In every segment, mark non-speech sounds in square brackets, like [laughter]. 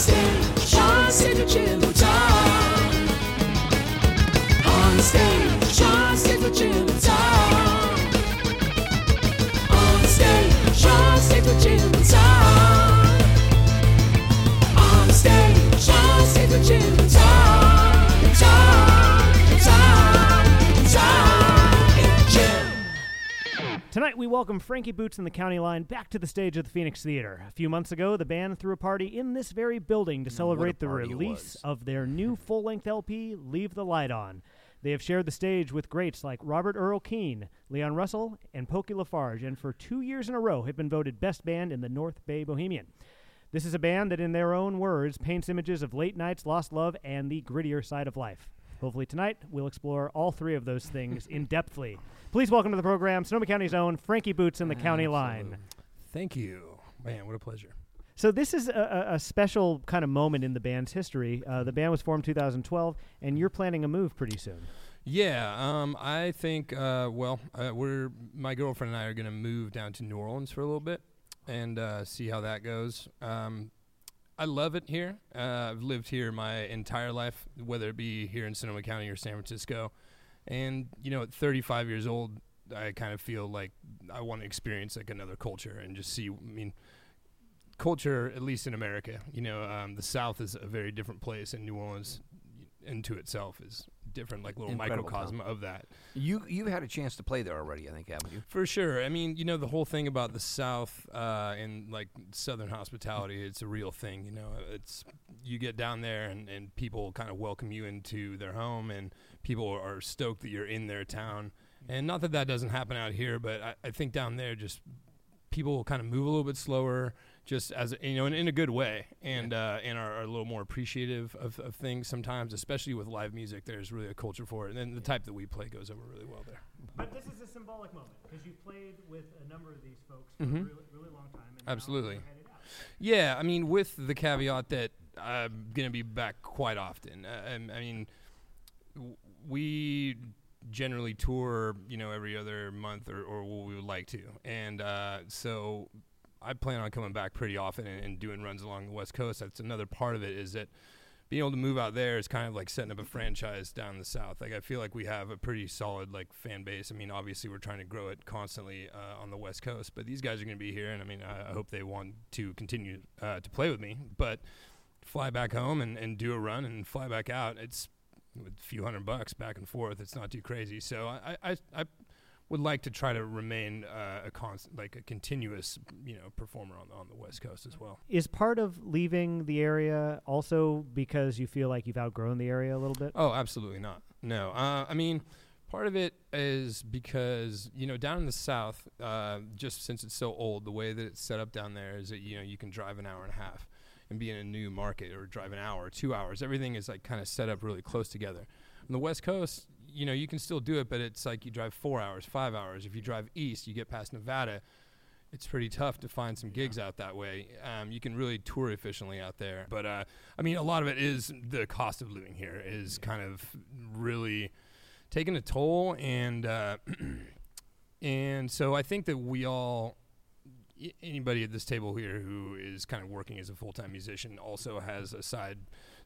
stage, Signature Time. On stage, Time. Tonight, we welcome Frankie Boots and the County Line back to the stage of the Phoenix Theater. A few months ago, the band threw a party in this very building to celebrate the release of their new [laughs] full length LP, Leave the Light On. They have shared the stage with greats like Robert Earl Keen, Leon Russell, and Pokey Lafarge, and for two years in a row have been voted Best Band in the North Bay Bohemian. This is a band that, in their own words, paints images of late nights, lost love, and the grittier side of life. Hopefully, tonight we'll explore all three of those things in depthly. Please welcome to the program Sonoma County's own Frankie Boots and the County Line. Thank you. Man, what a pleasure. So this is a, a, special kind of moment in the band's history. Uh, the band was formed 2012, and you're planning a move pretty soon. Yeah, um, I think, uh, well, uh, we're, my girlfriend and I are going to move down to New Orleans for a little bit and uh, see how that goes. Um, I love it here. Uh, I've lived here my entire life, whether it be here in Sonoma County or San Francisco. And, you know, at 35 years old, I kind of feel like I want to experience like another culture and just see, I mean, culture, at least in America, you know, um, the South is a very different place, and New Orleans, into itself, is different, like little Incredible microcosm of that. You you've had a chance to play there already, I think, haven't you? For sure. I mean, you know, the whole thing about the South uh, and like Southern hospitality, it's a real thing. You know, it's you get down there and, and people kind of welcome you into their home, and people are stoked that you're in their town. And not that that doesn't happen out here, but I, I think down there, just people will kind of move a little bit slower, just as you know, in, in a good way, and uh, and are, are a little more appreciative of, of things sometimes, especially with live music. There's really a culture for it, and then the type that we play goes over really well there. But this is a symbolic moment because you played with a number of these folks for a Mhm. really- really long time. And Absolutely. Yeah, I mean, with the caveat that I'm going to be back quite often. Uh, I, I mean, w- we generally tour, you know, every other month or, or what we would like to. And uh, so I plan on coming back pretty often and, and doing runs along the West Coast. That's another part of it is that being able to move out there is kind of like setting up a franchise down the south. Like I feel like we have a pretty solid like fan base. I mean, obviously we're trying to grow it constantly uh, on the West Coast, but these guys are going to be here, and I mean, I, I hope they want to continue uh, to play with me. But fly back home and, and do a run and fly back out. It's a few hundred bucks back and forth. It's not too crazy. So I I, I would like to try to remain uh, a constant, like a continuous, you know, performer on on the West Coast as well. Is part of leaving the area also because you feel like you've outgrown the area a little bit? Oh, absolutely not. No, uh, I mean, part of it is because you know down in the south, uh, just since it's so old, the way that it's set up down there is that you know you can drive an hour and a half and be in a new market, or drive an hour, two hours. Everything is like kind of set up really close together. On the West Coast, you know, you can still do it, but it's like you drive four hours, five hours. If you drive east, you get past Nevada. It's pretty tough to find some gigs out that way. Um, you can really tour efficiently out there, but uh, I mean, a lot of it is the cost of living here is kind of really taking a toll, and uh, [clears throat] and so I think that we all anybody at this table here who is kind of working as a full-time musician also has a side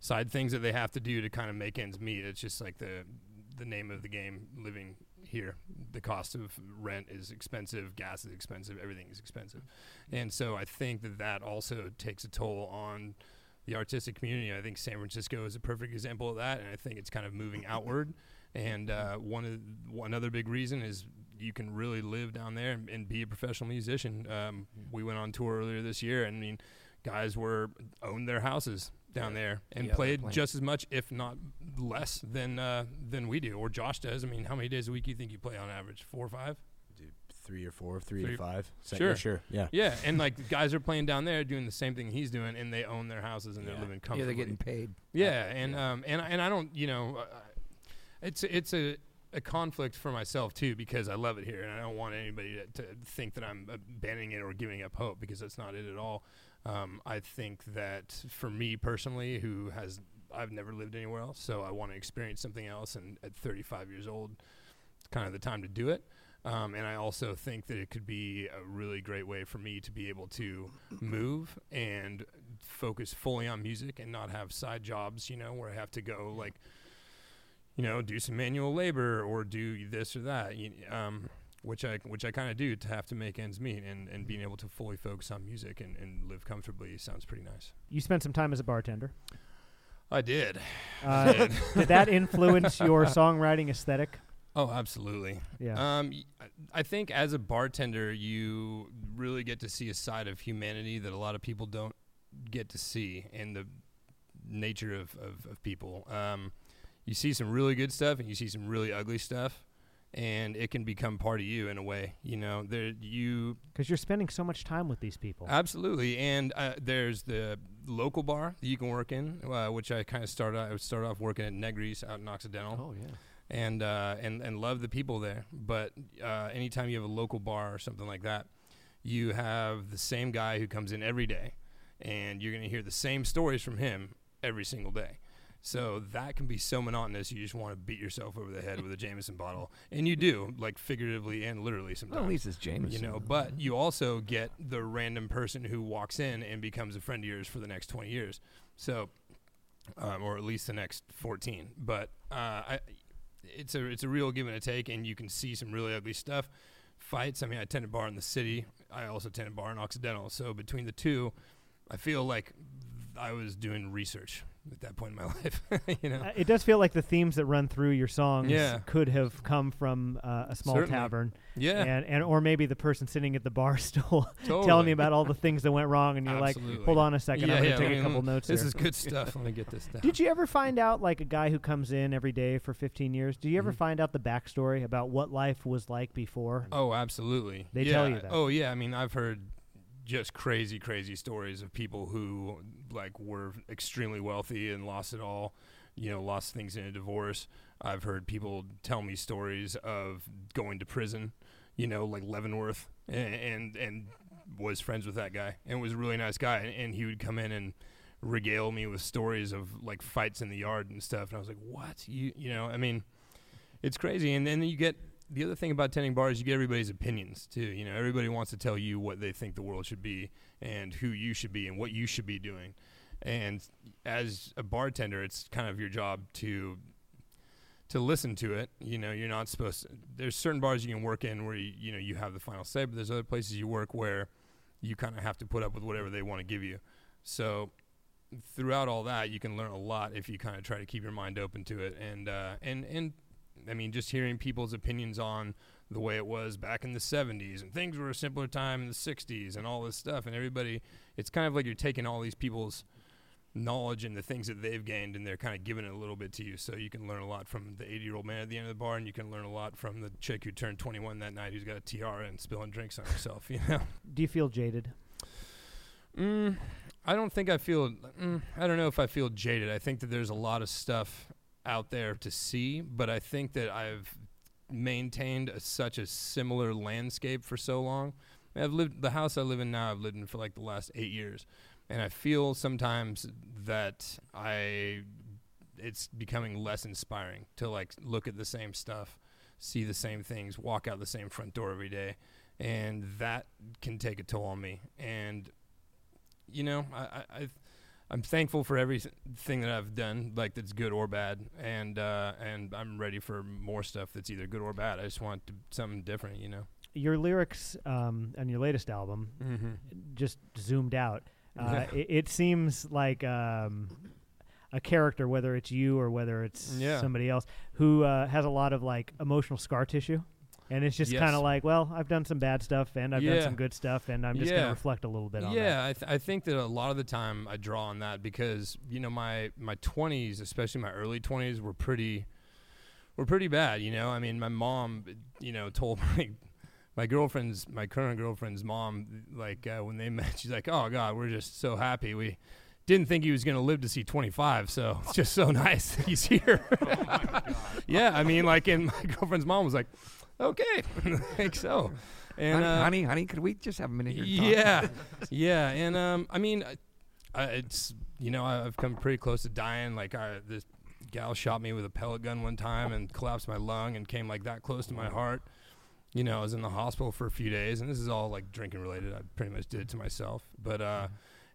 side things that they have to do to kind of make ends meet. It's just like the the name of the game living here. The cost of rent is expensive, gas is expensive, everything is expensive. And so I think that that also takes a toll on the artistic community. I think San Francisco is a perfect example of that, and I think it's kind of moving outward. And uh, one of one other big reason is you can really live down there and, and be a professional musician. Um, we went on tour earlier this year, and I mean, guys were owned their houses down there and Yeah, played just as much, if not less, than uh, than we do, or Josh does. I mean, how many days a week do you think you play on average? Four or five? three or four, three, Three- to five. So- Sure. yeah, sure, yeah. Yeah, and like [laughs] guys are playing down there doing the same thing he's doing, and they own their houses and they're Yeah. living Yeah, comfortably. they're getting paid. Yeah, and um, and I- and I don't, you know, uh, it's it's a a conflict for myself too because I love it here and I don't want anybody to, to think that I'm abandoning it or giving up hope because that's not it at all. Um, I think that for me personally, who has I've never lived anywhere else, so I want to experience something else, and at 35 years old, it's kind of the time to do it. Um, and I also think that it could be a really great way for me to be able to move and focus fully on music and not have side jobs, you know, where I have to go like, you know, do some manual labor or do this or that, you, um, which I which I kind of do to have to make ends meet, and, and being able to fully focus on music and, and live comfortably sounds pretty nice. You spent some time as a bartender. I did. Uh, did. [laughs] did that influence your [laughs] songwriting aesthetic? Oh, absolutely. Yeah. Um, I think as a bartender, you really get to see a side of humanity that a lot of people don't get to see, and the nature of, of, of people. Um, you see some really good stuff, and you see some really ugly stuff, and it can become part of you in a way. You know, there you Because you're spending so much time with these people. Absolutely, and uh, there's the local bar that you can work in, uh, which I kind of started. I started off working at Negri's out in Occidental, Oh yeah. and uh, and and love the people there. But uh, anytime you have a local bar or something like that, you have the same guy who comes in every day, and you're going to hear the same stories from him every single day. So that can be so monotonous. You just want to beat yourself over the head with a Jameson bottle, and you do, like figuratively and literally sometimes. Well, at least it's Jameson, you know but you also get the random person who walks in and becomes a friend of yours for the next 20 years. So um, or at least the next 14 but uh, I, it's a it's a real give and a take and you can see some really ugly stuff. Fights i mean i tend a bar in the city. I also tend a bar in occidental. So between the two i feel like i was doing research at that point in my [laughs] life you know Uh, it does feel like the themes that run through your songs Yeah. could have come from uh, a small Certainly. tavern, yeah and, and or maybe the person sitting at the bar [laughs] still telling totally. you about all the things that went wrong, and you're like, hold on a second, Yeah, I'm gonna take let a couple notes this here. is good stuff [laughs] let me get this down Did you ever find out, like a guy who comes in every day for 15 years? Do you ever Mhm. find out the backstory about what life was like before? Oh, absolutely. They yeah. tell you that. Oh, yeah. I mean, I've heard just crazy, crazy stories of people who like were extremely wealthy and lost it all. You know, lost things in a divorce. I've heard people tell me stories of going to prison. You know, like Leavenworth, and and, and was friends with that guy and was a really nice guy. And, and he would come in and regale me with stories of like fights in the yard and stuff. And I was like, what? You you know, I mean, it's crazy. And then you get the other thing about tending bars, you get everybody's opinions too. You know, everybody wants to tell you what they think the world should be and who you should be and what you should be doing. And as a bartender, it's kind of your job to to listen to it. You know, you're not supposed to. There's certain bars you can work in where you, you know you have the final say, but there's other places you work where you kind of have to put up with whatever they want to give you. So throughout all that, you can learn a lot if you kind of try to keep your mind open to it. And uh, and and I mean, just hearing people's opinions on the way it was back in the 70s and things were a simpler time in the 60s and all this stuff. And everybody, it's kind of like you're taking all these people's knowledge and the things that they've gained and they're kind of giving it a little bit to you. So you can learn a lot from the 80 year old man at the end of the bar and you can learn a lot from the chick who turned 21 that night who's got a tiara and spilling drinks on herself, [laughs] you know? Do you feel jaded? Mm, I don't think I feel. Mm, I don't know if I feel jaded. I think that there's a lot of stuff out there to see, but I think that I've maintained a, such a similar landscape for so long. I mean, I've lived the house I live in now. I've lived in for like the last eight years, and I feel sometimes that I it's becoming less inspiring to like look at the same stuff, see the same things, walk out the same front door every day, and that can take a toll on me. And you know, I, I I'm thankful for everything that I've done, like that's good or bad, and uh, and I'm ready for more stuff that's either good or bad. I just want to, something different, you know. Your lyrics um, on your latest album Mm-hmm. just zoomed out. [laughs] Uh, Yeah. it, it seems like um, a character, whether it's you or whether it's Yeah. somebody else, who uh, has a lot of like emotional scar tissue. And it's just Yes. kind of like, well, I've done some bad stuff and I've done some good stuff, and I'm just going to reflect a little bit on that. Yeah, I, th- I think that a lot of the time I draw on that because you know my my twenties, especially my early twenties, were pretty were pretty bad. You know, I mean, my mom, you know, told [laughs] my my girlfriend's my current girlfriend's mom like uh, when they met, she's like, "Oh God, we're just so happy we." Didn't think he was going to live to see 25, so it's [laughs] just so nice that he's here. [laughs] yeah, I mean, like, and my girlfriend's mom was like, "Okay, [laughs] I think so." And honey, uh, honey, honey, could we just have a minute here? yeah, [laughs] yeah, and um, I mean, I, it's you know I've come pretty close to dying. Like I, this gal shot me with a pellet gun one time and collapsed my lung and came like that close to my heart. You know, I was in the hospital for a few days, and this is all like drinking related. I pretty much did it to myself, but uh,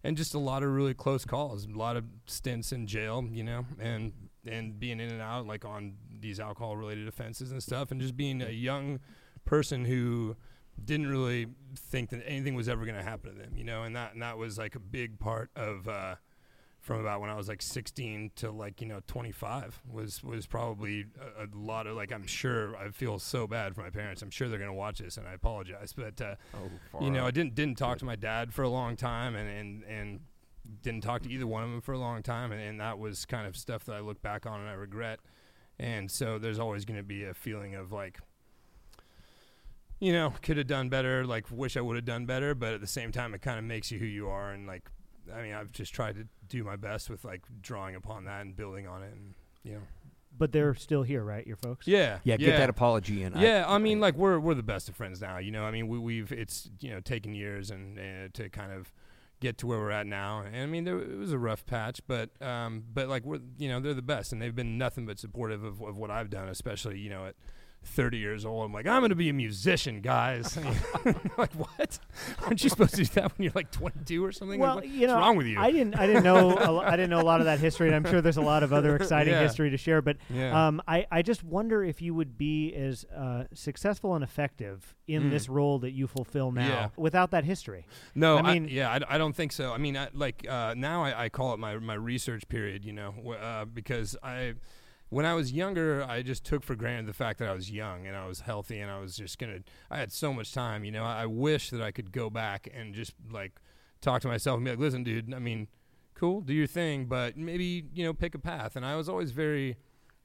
and just a lot of really close calls, a lot of stints in jail, you know, and and being in and out like on these alcohol related offenses and stuff, and just being a young person who didn't really think that anything was ever going to happen to them, you know, and that and that was like a big part of uh, from about when I was like 16 to like you know 25 was was probably a, a lot of like I'm sure I feel so bad for my parents. I'm sure they're going to watch this, and I apologize, but uh, Oh, you know, I didn't didn't talk to my dad for a long time, and and and didn't talk to either one of them for a long time, and, and that was kind of stuff that I look back on and I regret. And so there's always going to be a feeling of like, you know, could have done better, like wish I would have done better, but at the same time, it kind of makes you who you are, and like, I mean, I've just tried to do my best with like drawing upon that and building on it, and you know, But they're still here, right? Your folks. yeah, yeah, get that apology in. yeah, I, mean, like we're we're the best of friends now. You know, I mean, we we've it's you know taken years and uh, to kind of get to where we're at now. And I mean, there, it was a rough patch, but um, but like we're you know they're the best, and they've been nothing but supportive of, of what I've done, especially you know at 30 years old. I'm like, I'm going to be a musician, guys. [laughs] [laughs] like, what? Aren't you supposed to do that when you're like 22 or something? Well, like, what- you know, what's wrong with you? I didn't, I didn't know, [laughs] a lo- I didn't know a lot of that history, and I'm sure there's a lot of other exciting Yeah. history to share. But yeah. um, I, I just wonder if you would be as uh, successful and effective in Mm. this role that you fulfill now Yeah. without that history. No, I I mean- yeah, I, I don't think so. I mean, I, like uh, now I, I call it my my research period, you know, uh, because I when I was younger, I just took for granted the fact that I was young and I was healthy and I was just gonna. I had so much time, you know. I, I wish that I could go back and just like talk to myself and be like, "Listen, dude. I mean, cool, do your thing, but maybe you know, pick a path." And I was always very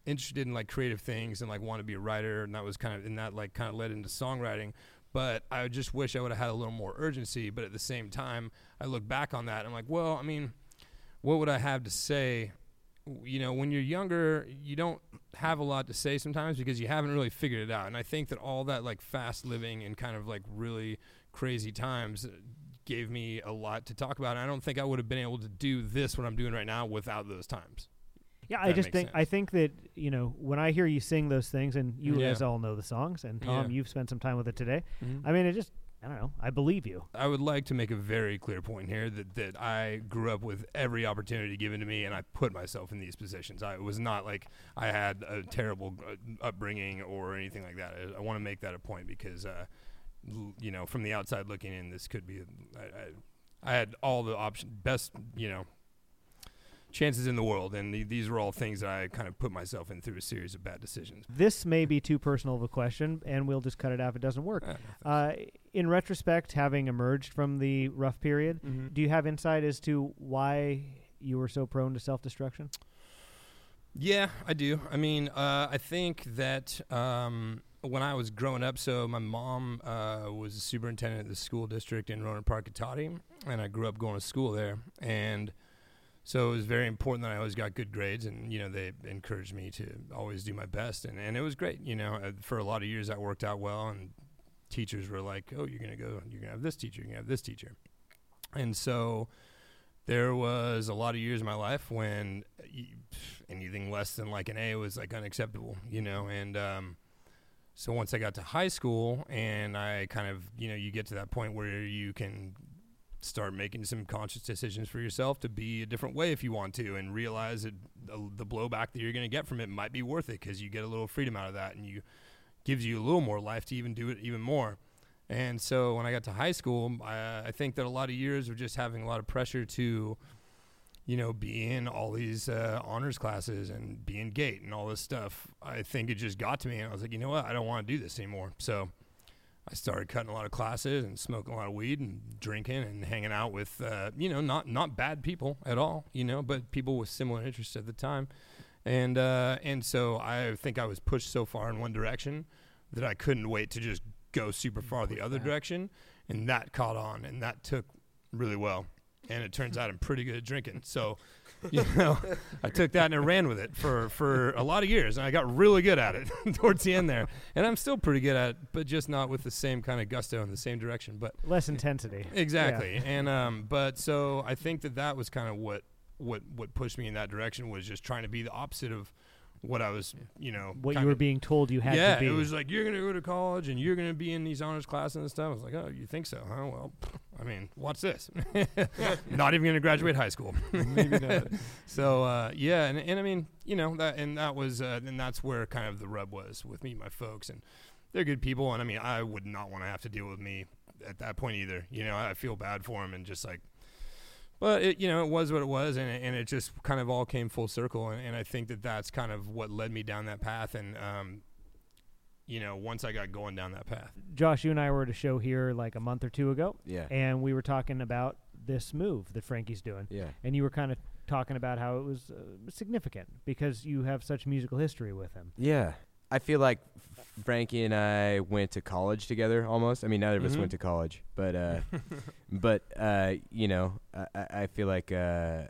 interested in like creative things and like want to be a writer, and that was kind of and that like kind of led into songwriting. But I just wish I would have had a little more urgency. But at the same time, I look back on that and I'm like, well, I mean, what would I have to say? You know, when you're younger, you don't have a lot to say sometimes because you haven't really figured it out. And I think that all that like fast living and kind of like really crazy times gave me a lot to talk about. And I don't think I would have been able to do this what I'm doing right now without those times. Yeah, I just think I think that you know when I hear you sing those things, and you Yeah. guys all know the songs, and Tom, Yeah. you've spent some time with it today. Mm-hmm. I mean, it just I don't know. I believe you. I would like to make a very clear point here that, that I grew up with every opportunity given to me, and I put myself in these positions. I was not like I had a terrible uh, upbringing or anything like that. I, I want to make that a point because, uh, l- you know, from the outside looking in, this could be. I, I, I had all the option, best, you know, chances in the world, and the, these were all things that I kind of put myself in through a series of bad decisions. This may be too personal of a question, and we'll just cut it out if it doesn't work. Uh, in retrospect, having emerged from the rough period, mhm. do you have insight as to why you were so prone to self-destruction? Yeah, I do. I mean, uh, I think that um, when I was growing up, so my mom uh, was a superintendent of the school district in Rohnert Park, Cotati, and I grew up going to school there. And so it was very important that I always got good grades, and you know they encouraged me to always do my best, and, and it was great. You know, uh, for a lot of years that worked out well, and teachers were like, "Oh, you're gonna go, you're gonna have this teacher, you're gonna have this teacher," and so there was a lot of years in my life when anything less than like an A was like unacceptable, you know, and um, so once I got to high school and I kind of, you know, you get to that point where you can start making some conscious decisions for yourself to be a different way if you want to and realize that the, blowback that you're going to get from it might be worth it because you get a little freedom out of that and you gives you a little more life to even do it even more. And so when I got to high school, I, I think that a lot of years of just having a lot of pressure to, you know, be in all these uh, honors classes and be in gate and all this stuff. I think it just got to me, and I was like, you know what, I don't want to do this anymore. So I started cutting a lot of classes and smoking a lot of weed and drinking and hanging out with, uh, you know, not not bad people at all, you know, but people with similar interests at the time. And uh, and so I think I was pushed so far in one direction that I couldn't wait to just go super far the other direction, and that caught on, and that took really well. And it turns out I'm pretty good at drinking, so [laughs] you know I took that and I ran with it for for a lot of years, and I got really good at it [laughs] towards the end there. And I'm still pretty good at it, but just not with the same kind of gusto in the same direction. But Less intensity. Exactly. And um but so I think that that was kind of what what what pushed me in that direction was just trying to be the opposite of what I was, you know, What you were being told you had yeah, to be. it was like you're gonna go to college and you're gonna be in these honors classes and stuff. I was like, oh, you think so? Huh? Well, I mean, watch this. [laughs] not even gonna graduate high school. [laughs] Maybe not. [laughs] So uh, yeah, and and I mean, you know, that and that was uh, and that's where kind of the rub was with me, and my folks, and they're good people, and I mean, I would not want to have to deal with me at that point either. You know, I feel bad for them, and just like. But it, you know, it was what it was, and it, and it just kind of all came full circle, and, and I think that that's kind of what led me down that path, and um, you know, once I got going down that path, Josh, you and I were at a show here like a month or two ago, Yeah. and we were talking about this move that Frankie's doing. Yeah. And you were kind of talking about how it was uh, significant because you have such musical history with him. Yeah. I feel like F- Frankie and I went to college together almost. I mean, neither of us Mhm. went to college, but uh, [laughs] but uh, you know, I, I I feel like uh,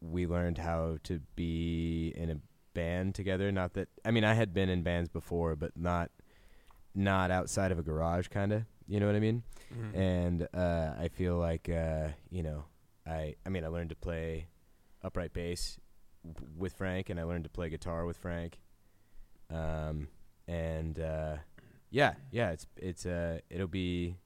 we learned how to be in a band together. Not that I mean, I had been in bands before, but not not outside of a garage, kind of. You know what I mean? Mm-hmm. and uh, I feel like uh, you know, I I mean, I learned to play upright bass w- with Frank, and I learned to play guitar with Frank. Um, and uh, yeah, yeah, it's it's uh, it'll be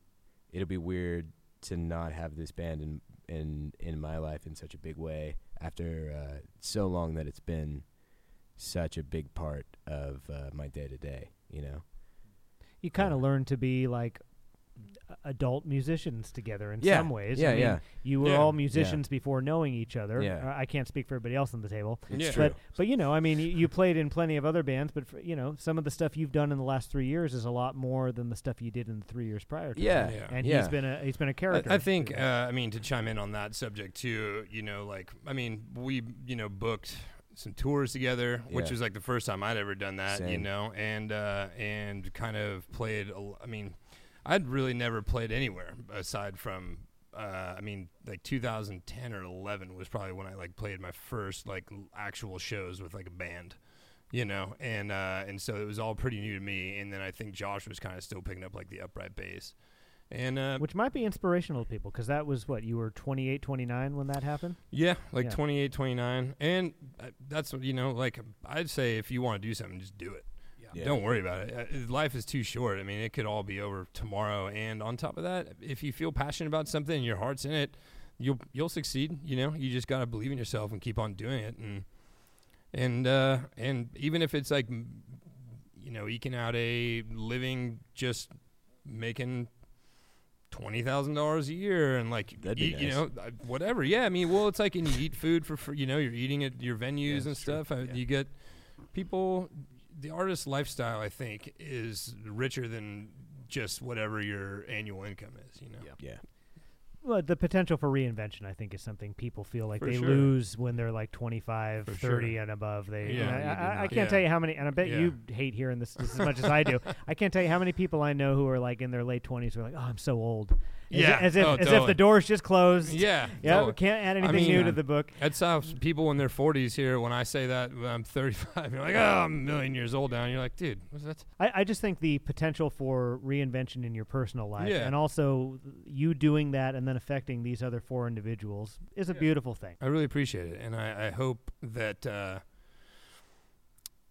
it'll be weird to not have this band in in in my life in such a big way after uh, so long that it's been such a big part of uh, my day to day. You know. You kind of Yeah. learn to be like adult musicians together in Yeah, some ways. yeah, I mean, yeah. You were Yeah. all Yeah. musicians before knowing each other. Yeah. I can't speak for everybody else on the table. It's Yeah. true. But but you know, I mean, you, you played in plenty of other bands, but for, you know, some of the stuff you've done in the last three years is a lot more than the stuff you did in the three years prior. to yeah, that. Yeah. and yeah. he's been a he's been a character. I think, uh, I mean, to chime in on that subject too, you know, like, I mean, we, you know, booked some tours together, which was like the first time I'd ever done that, you know, and, uh, and kind of played, a l- I mean, I'd really never played anywhere aside from, uh, I mean, like 2010 or 11 was probably when I like played my first like actual shows with like a band. You know, and uh, and so it was all pretty new to me. And then I think Josh was kind of still picking up like the upright bass, and uh, which might be inspirational to people because that was what you were 28, 29 when that happened. Yeah, like Yeah. 28, 29. And uh, that's, what, you know, like I'd say if you want to do something, just do it. Yeah. Don't worry about it. Uh, Life is too short. I mean, it could all be over tomorrow. And on top of that, if you feel passionate about something and your heart's in it, you'll you'll succeed. You know, you just got to believe in yourself and keep on doing it. And and uh, and even if it's like, you know, eking out a living just making twenty thousand dollars a year and like eat, you know uh, whatever yeah I mean well it's like and you eat food for free you know you're eating at your venues and stuff uh, Yeah. you get people the artist lifestyle I think is richer than just whatever your annual income is you know Yeah. Well, the potential for reinvention, I think, is something people feel like For they sure. lose when they're like 25, For 30 sure. and above. They, Yeah, I- I, I can't Yeah. tell you how many, and I bet Yeah. you hate hearing this, this as much as I do. [laughs] I can't tell you how many people I know who are like in their late 20s who are like, oh, I'm so old. As, Yeah. as if Oh, as if the door's just closed. yeah Yeah, totally. can't add anything mean, new to the book. That's how people in their 40s here, when I say that when I'm 35, [laughs] you're like, oh, I'm a million years old now. And you're like, dude, what's that? I, I just think the potential for reinvention in your personal life Yeah. and also you doing that and then affecting these other four individuals is a Yeah. beautiful thing. I really appreciate it, and I, I hope that. Uh,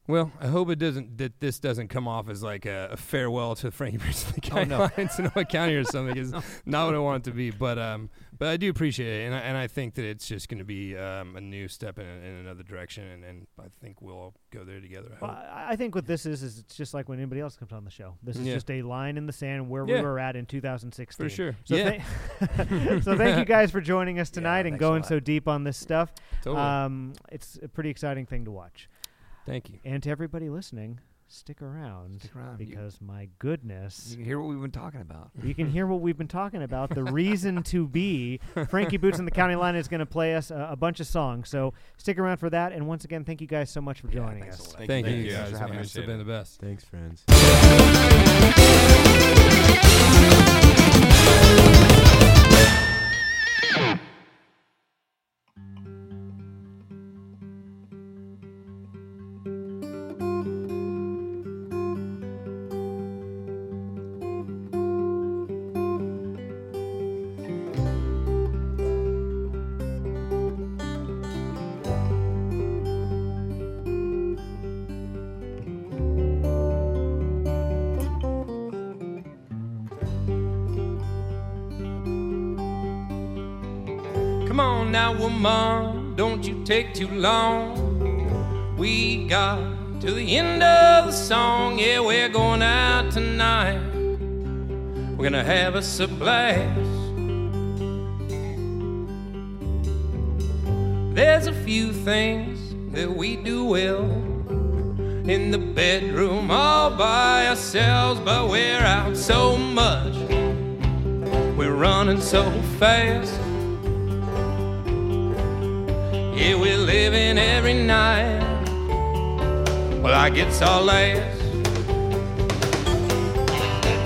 well, I hope it doesn't that this doesn't come off as like a, a farewell to Frankie Bridge County no. Line Sonoma [laughs] County or something. It's [laughs] not what I want it to be, but um, but I do appreciate it, and I, and I think that it's just going to be um, a new step in, in another direction, and, and I think we'll all go there together. I Well. I I think what this is is it's just like when anybody else comes on the show. This is Yeah. just a line in the sand where Yeah. we were at in 2016. For sure. So, yeah, thank- [laughs] so thank you [laughs] guys for joining us tonight and going so deep on this stuff. totally. Um, it's a pretty exciting thing to watch. Thank you. And to everybody listening, stick around, Stick around. You- because my goodness, You can hear what we've been talking about. you can hear what we've been talking about. The [laughs] reason to be Frankie Boots and the County Line is going to play us a, a bunch of songs. So stick around for that. And once again, thank you guys so much for joining thanks a us. Thank, Thank you, you guys. for having us. It's been the best. Thanks, friends. Take too long. We got to the end of the song, yeah, we're going out tonight. We're gonna have us a blast. There's a few things that we do well in the bedroom all by ourselves, but we're out so much. We're running so fast. Yeah, we're living every night. Well, I gets all last.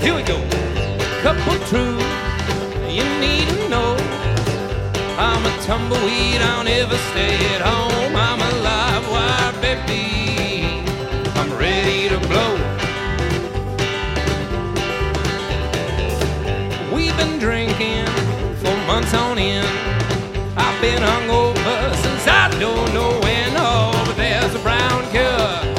Here we go. Couple truths you need to know. I'm a tumbleweed, I'll never stay at home. I'm a live wire, baby. I'm ready to blow. We've been drinking for months on end. I've been hungover don't know when. Oh, but there's a brown cub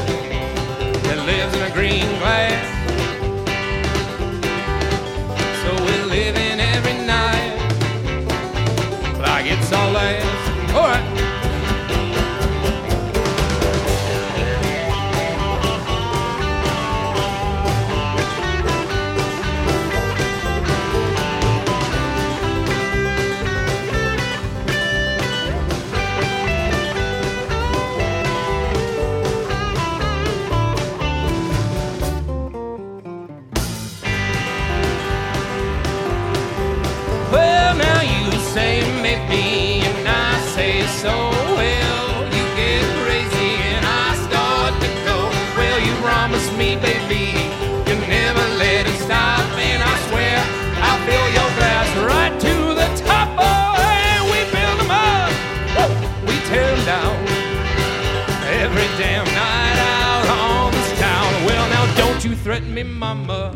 threaten me, mama,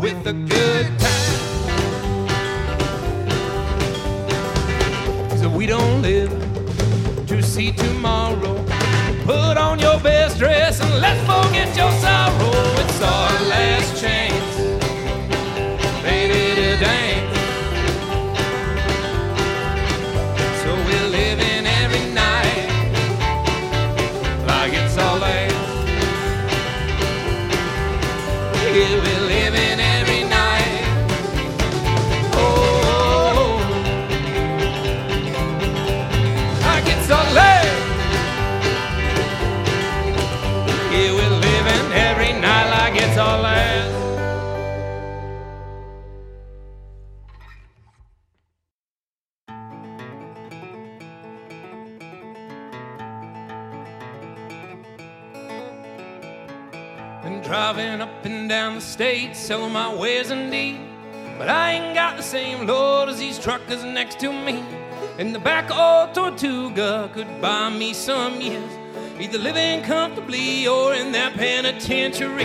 with a good time. We don't live to see tomorrow. Put on your best dress and let's forget your sorrow. It's our last chance, Been driving up and down the state, selling my wares indeed. But I ain't got the same load as these truckers next to me. In the back of Tortuga could buy me some years, either living comfortably or in that penitentiary.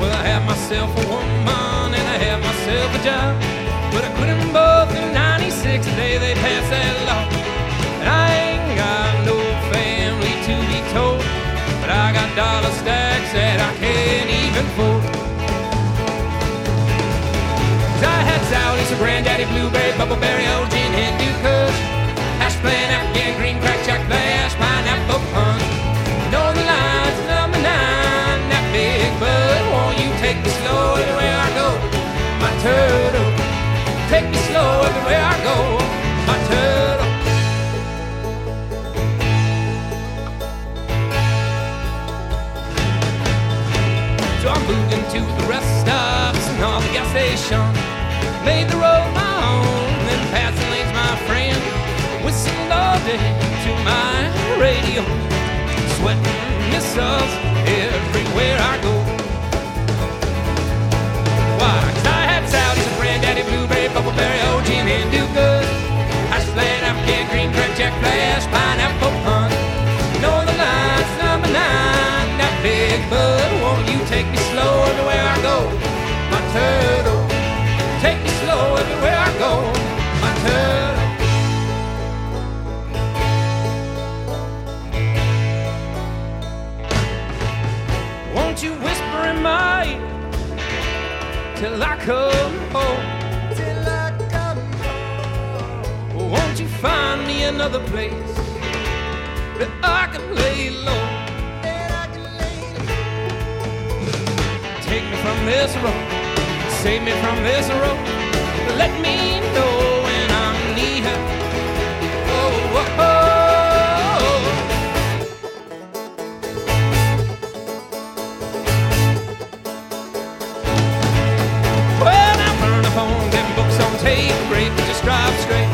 Well, I have myself a woman and I have myself a job, but I quit 'em granddaddy, blueberry, bubbleberry, old gin, Hindu kush, hash plant, Afghan green, crack, jack, flash, pineapple punch. Northern Lights, number nine, that big bud. Won't you take me slow everywhere I go, my turtle? Take me slow everywhere I go, my turtle. So I moved into the rest stops and all the gas stations. Whistled to my radio. Sweating missiles everywhere I go. Why? 'Cause I had Saudis and granddaddy, blueberry, bubbleberry, OG, and Hindu good. Hash plant, Afghan green, crack, jack, flash, pineapple punch. Northern Lights, number nine, that big bud. Till I come home. Till I come home. Won't you find me another place that I can lay low? Then I can lay low. Take me from this road, save me from this road. Let me know just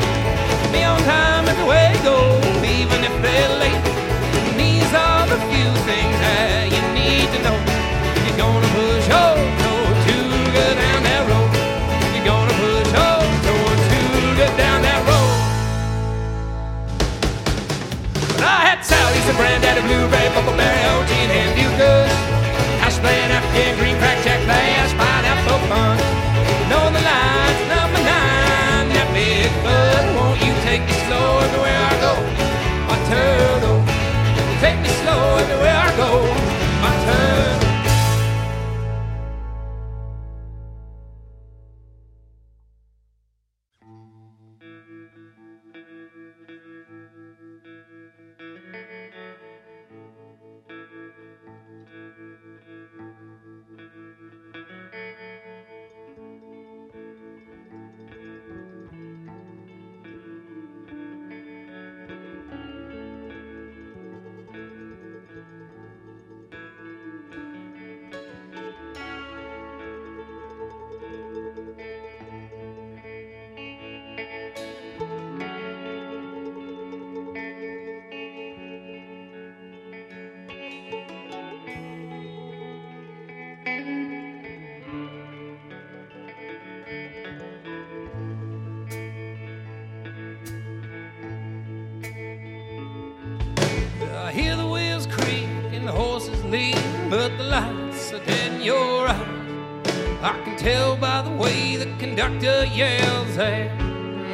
but the lights are in your eyes. I can tell by the way the conductor yells at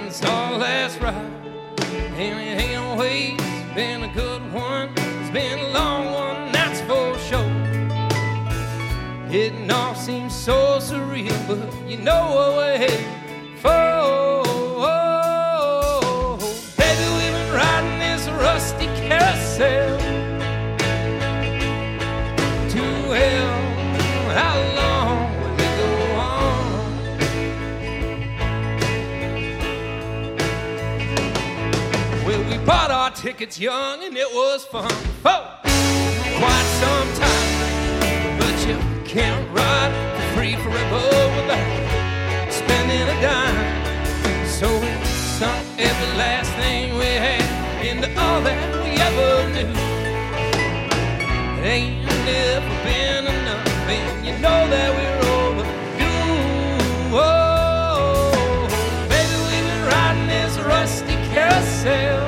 it's our last ride. And it ain't always been a good one, it's been a long one, that's for sure. It all seems so surreal, but you know we're heading for. Baby, we've been riding this rusty carousel our young and it was fun for quite some time. But you can't ride for free forever without spending a dime. So we sunk every last thing we had into all that we ever knew. It ain't never been enough, and you know that we're overdue. Oh, baby, we've been riding this rusty carousel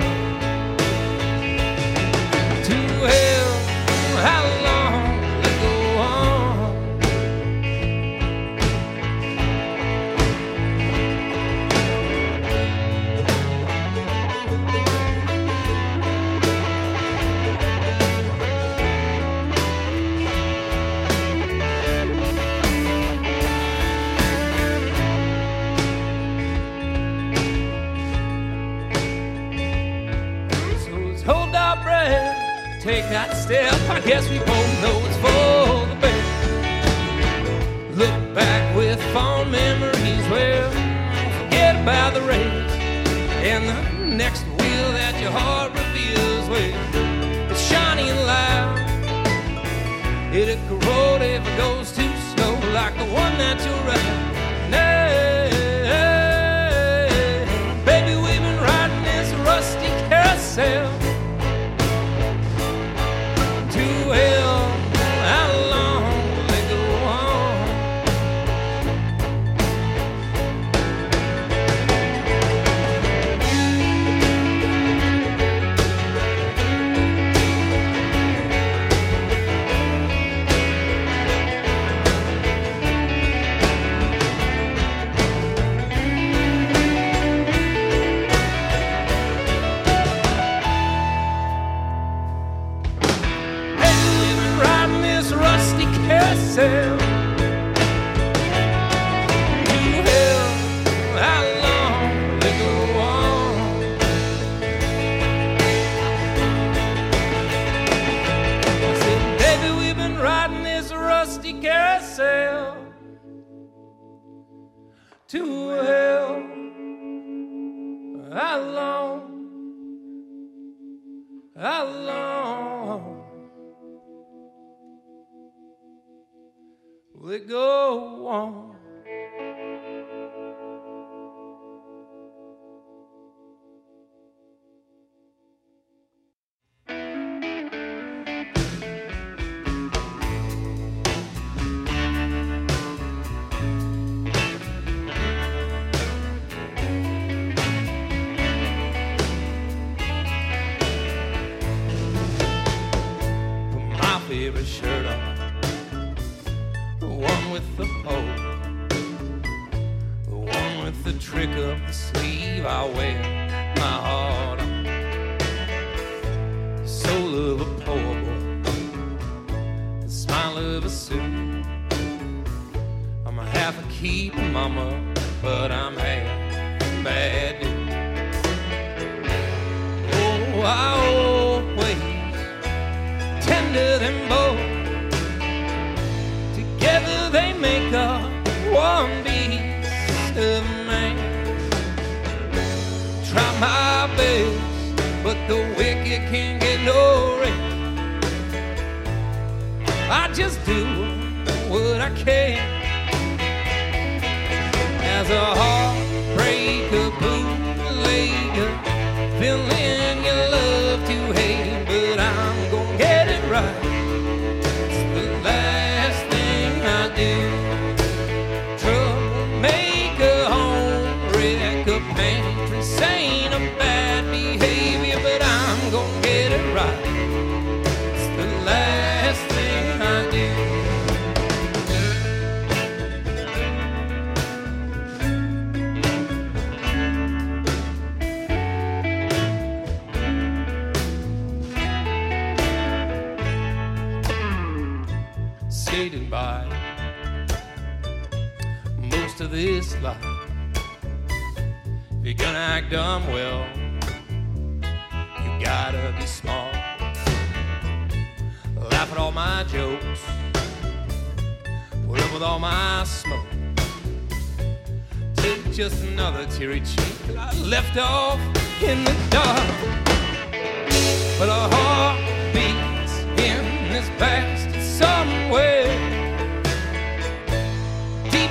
keep mama, but I'm happy. to this life. If you're gonna act dumb, well, you gotta be smart. Laugh at all my jokes, put up with all my smoke. Take just another teary cheek that I left off in the dark. But a heart beats in this bastard somewhere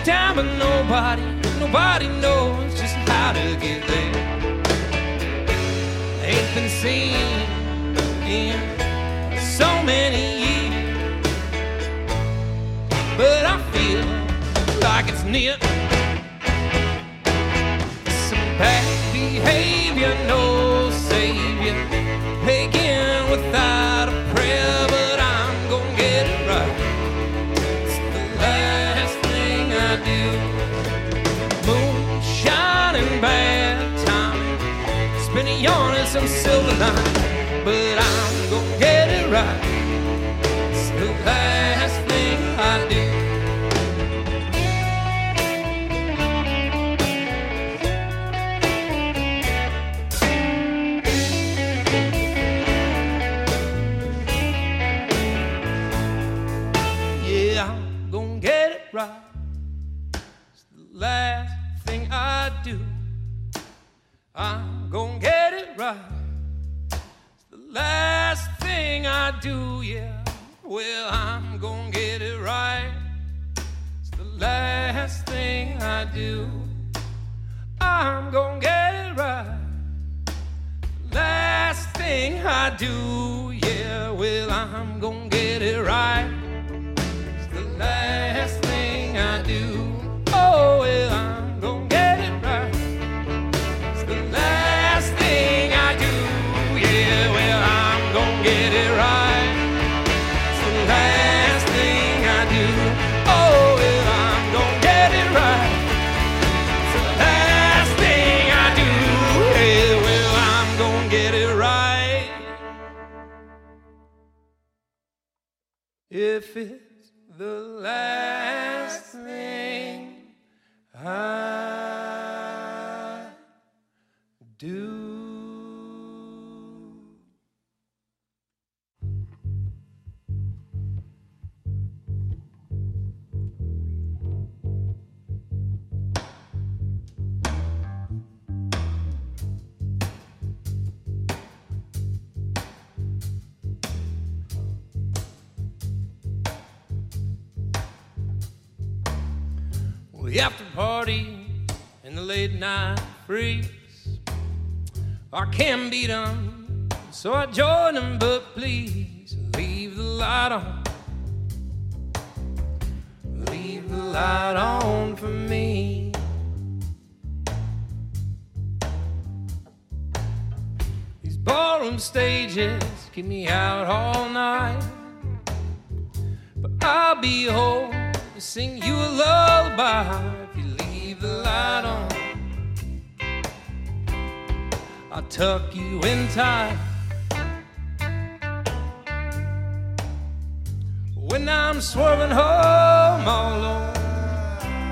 time, but nobody, nobody knows just how to get there. Ain't been seen in so many years, but I feel like it's near. Some bad behavior, no savior, taken without silver line, but I'm gonna get it right. The after party and the late night freeze. I can beat 'em, so I join 'em, but please leave the light on. Leave the light on for me. These ballroom stages keep me out all night. But I'll be home to sing you a lullaby if you leave the light on. I'll tuck you in tight. When I'm swerving home all alone,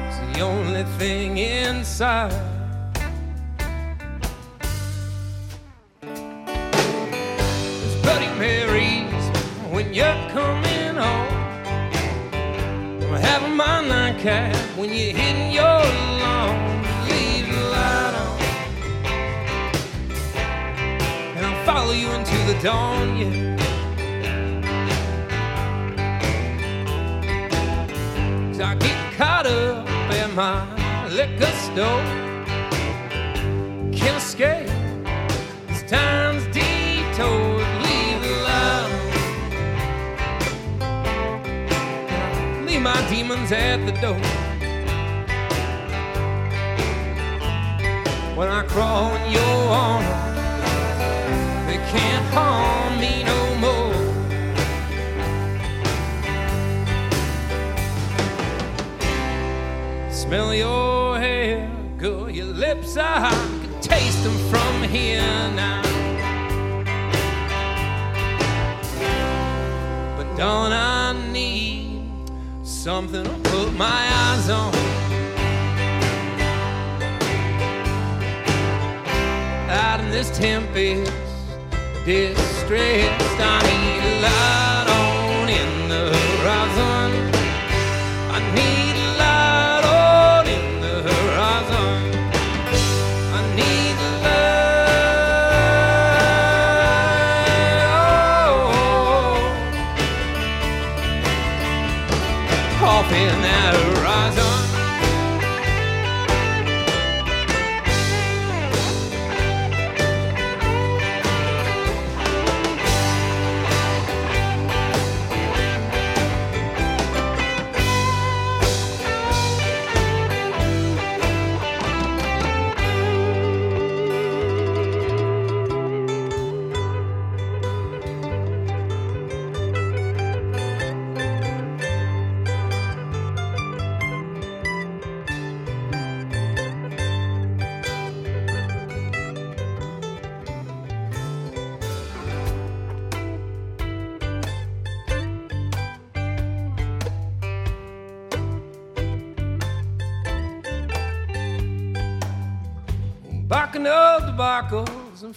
it's the only thing inside. It's Bloody Marys when you're coming my nightcap when you're hitting your lawn. Leave the light on. And I'll follow you into the dawn, yeah. 'Cause I get caught up in my liquor store. Demons at the door. When I crawl in your arms, they can't harm me no more. Smell your hair, girl, your lips, I can taste them from here now. But don't I something to put my eyes on? Out in this tempest, distressed, I need a light on in the horizon. I need light oh,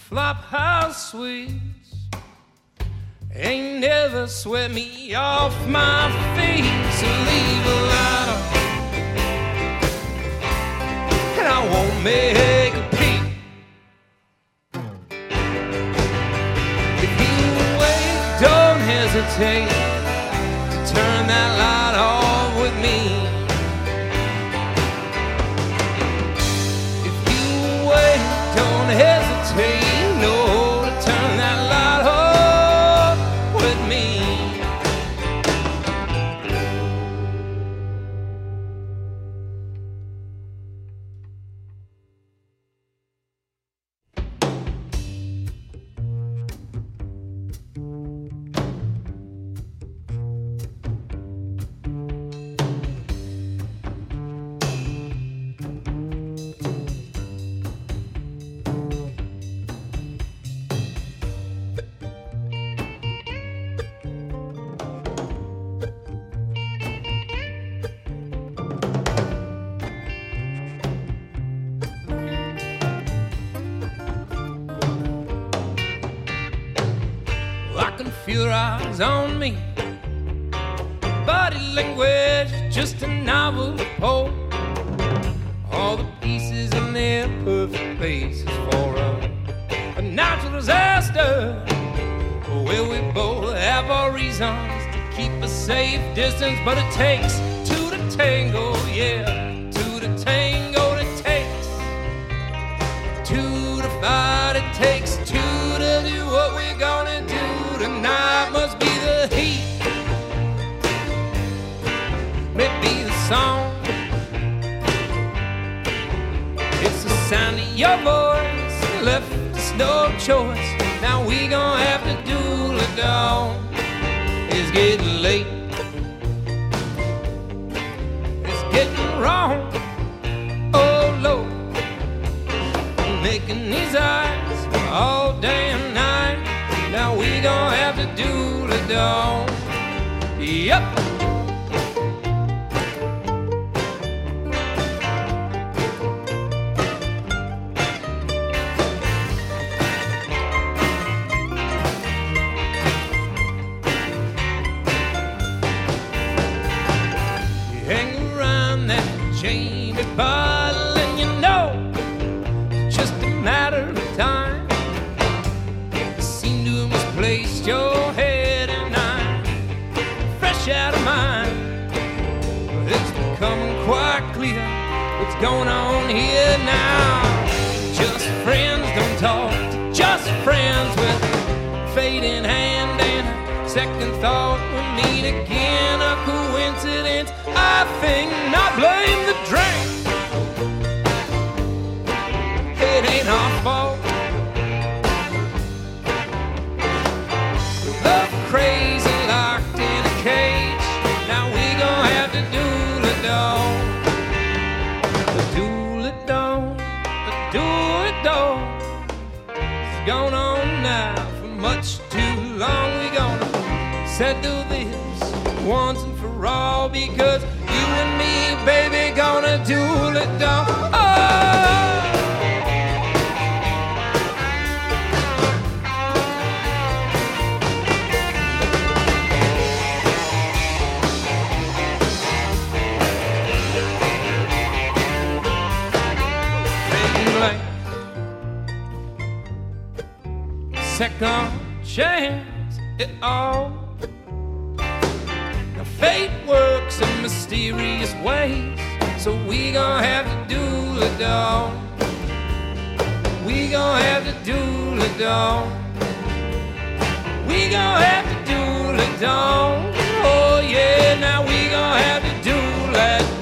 flop house suites ain't never swept me off my feet. So leave a light on, and I won't make a peep. If you wait, don't hesitate voice that left us no choice. Now we gon' have to do it down. It's getting late. It's getting wrong. Oh Lord, making these eyes all day and night. Now we gon' have to do the dawn. Yep. Now. Just friends don't talk, just friends with fading in hand and second thought we meet again. A coincidence, I think, because you and me, baby, gonna do it down. Second chance at all. mysterious ways. So we gon' have to do the dog. We gon' have to do the dog. We gon' have to do the dog. Oh yeah, now we gon' have to do that.